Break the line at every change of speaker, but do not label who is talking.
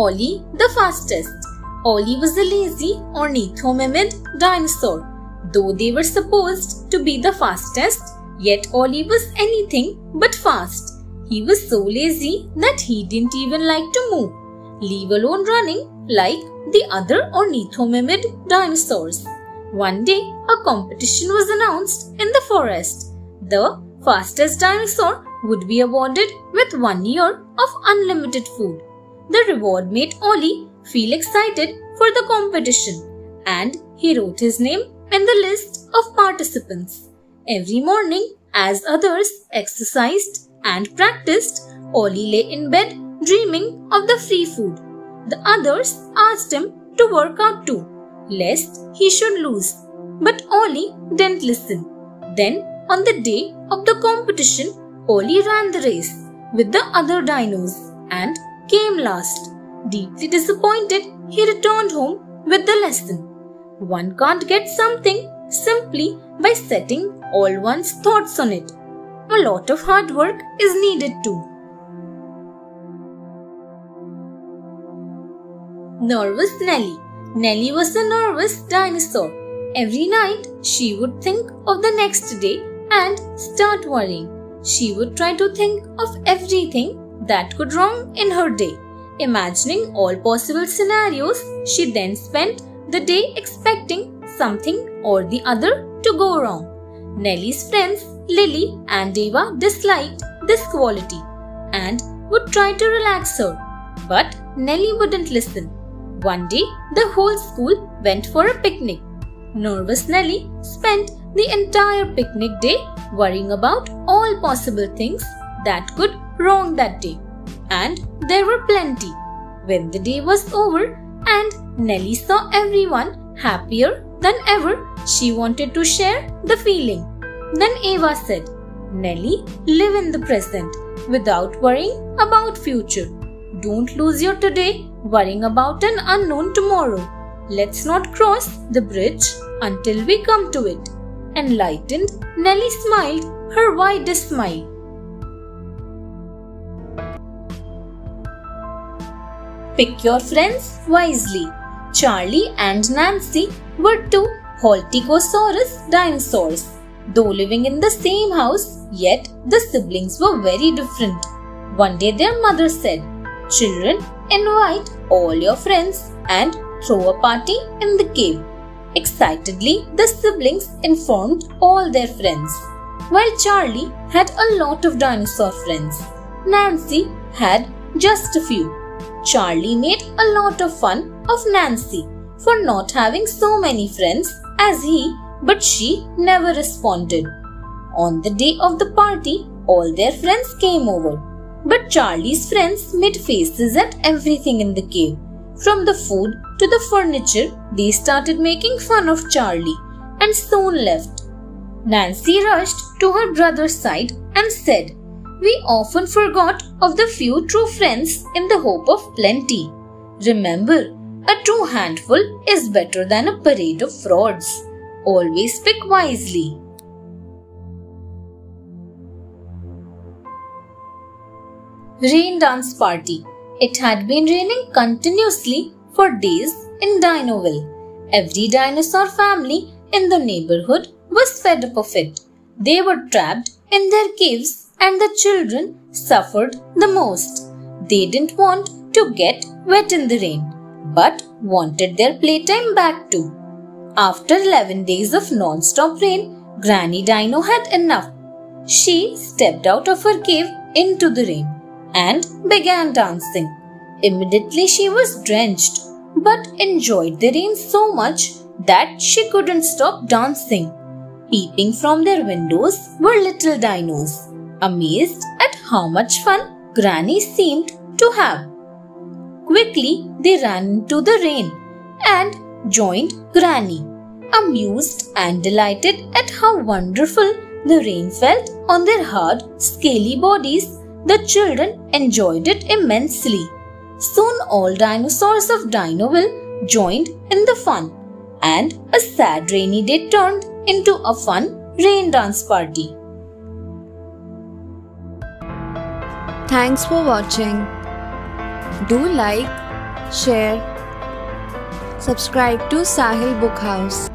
Ollie the fastest. Ollie was a lazy ornithomimid dinosaur. Though they were supposed to be the fastest, yet Ollie was anything but fast. He was so lazy that he didn't even like to move, leave alone running like the other ornithomimid dinosaurs. One day, a competition was announced in the forest. The fastest dinosaur would be awarded with one year of unlimited food. The reward made Ollie feel excited for the competition and he wrote his name in the list of participants. Every morning, as others exercised and practiced, Ollie lay in bed dreaming of the free food. The others asked him to work out too, lest he should lose. But Ollie didn't listen. Then, on the day of the competition, Ollie ran the race with the other dinos and came last. Deeply disappointed, he returned home with the lesson. One can't get something simply by setting all one's thoughts on it. A lot of hard work is needed too. Nervous Nelly Nelly was a nervous dinosaur. Every night she would think of the next day and start worrying. She would try to think of everything that could wrong in her day. Imagining all possible scenarios, she then spent the day expecting something or the other to go wrong. Nellie's friends Lily and Eva disliked this quality and would try to relax her. But Nellie wouldn't listen. One day, the whole school went for a picnic. Nervous Nellie spent the entire picnic day worrying about all possible things that could wrong that day and there were plenty. When the day was over and Nelly saw everyone happier than ever, she wanted to share the feeling. Then Eva said, Nelly, live in the present without worrying about future. Don't lose your today worrying about an unknown tomorrow. Let's not cross the bridge until we come to it. Enlightened, Nelly smiled her widest smile. Pick your friends wisely. Charlie and Nancy were two Halticosaurus dinosaurs. Though living in the same house, yet the siblings were very different. One day their mother said, Children, invite all your friends and throw a party in the cave. Excitedly, the siblings informed all their friends. While Charlie had a lot of dinosaur friends, Nancy had just a few. Charlie made a lot of fun of Nancy for not having so many friends as he, but she never responded. On the day of the party, all their friends came over. But Charlie's friends made faces at everything in the cave. From the food to the furniture, they started making fun of Charlie and soon left. Nancy rushed to her brother's side and said, we often forgot of the few true friends in the hope of plenty. Remember, a true handful is better than a parade of frauds. Always pick wisely. Rain Dance Party It had been raining continuously for days in Dinoville. Every dinosaur family in the neighborhood was fed up of it. They were trapped in their caves and the children suffered the most. They didn't want to get wet in the rain, but wanted their playtime back too. After 11 days of non-stop rain, Granny Dino had enough. She stepped out of her cave into the rain and began dancing. Immediately she was drenched, but enjoyed the rain so much that she couldn't stop dancing. Peeping from their windows were little dinos amazed at how much fun Granny seemed to have. Quickly they ran into the rain and joined Granny, amused and delighted at how wonderful the rain felt on their hard, scaly bodies. The children enjoyed it immensely. Soon all dinosaurs of Dinoville joined in the fun, and a sad rainy day turned into a fun rain dance party.
Thanks for watching. Do like, share, subscribe to Sahil Book House.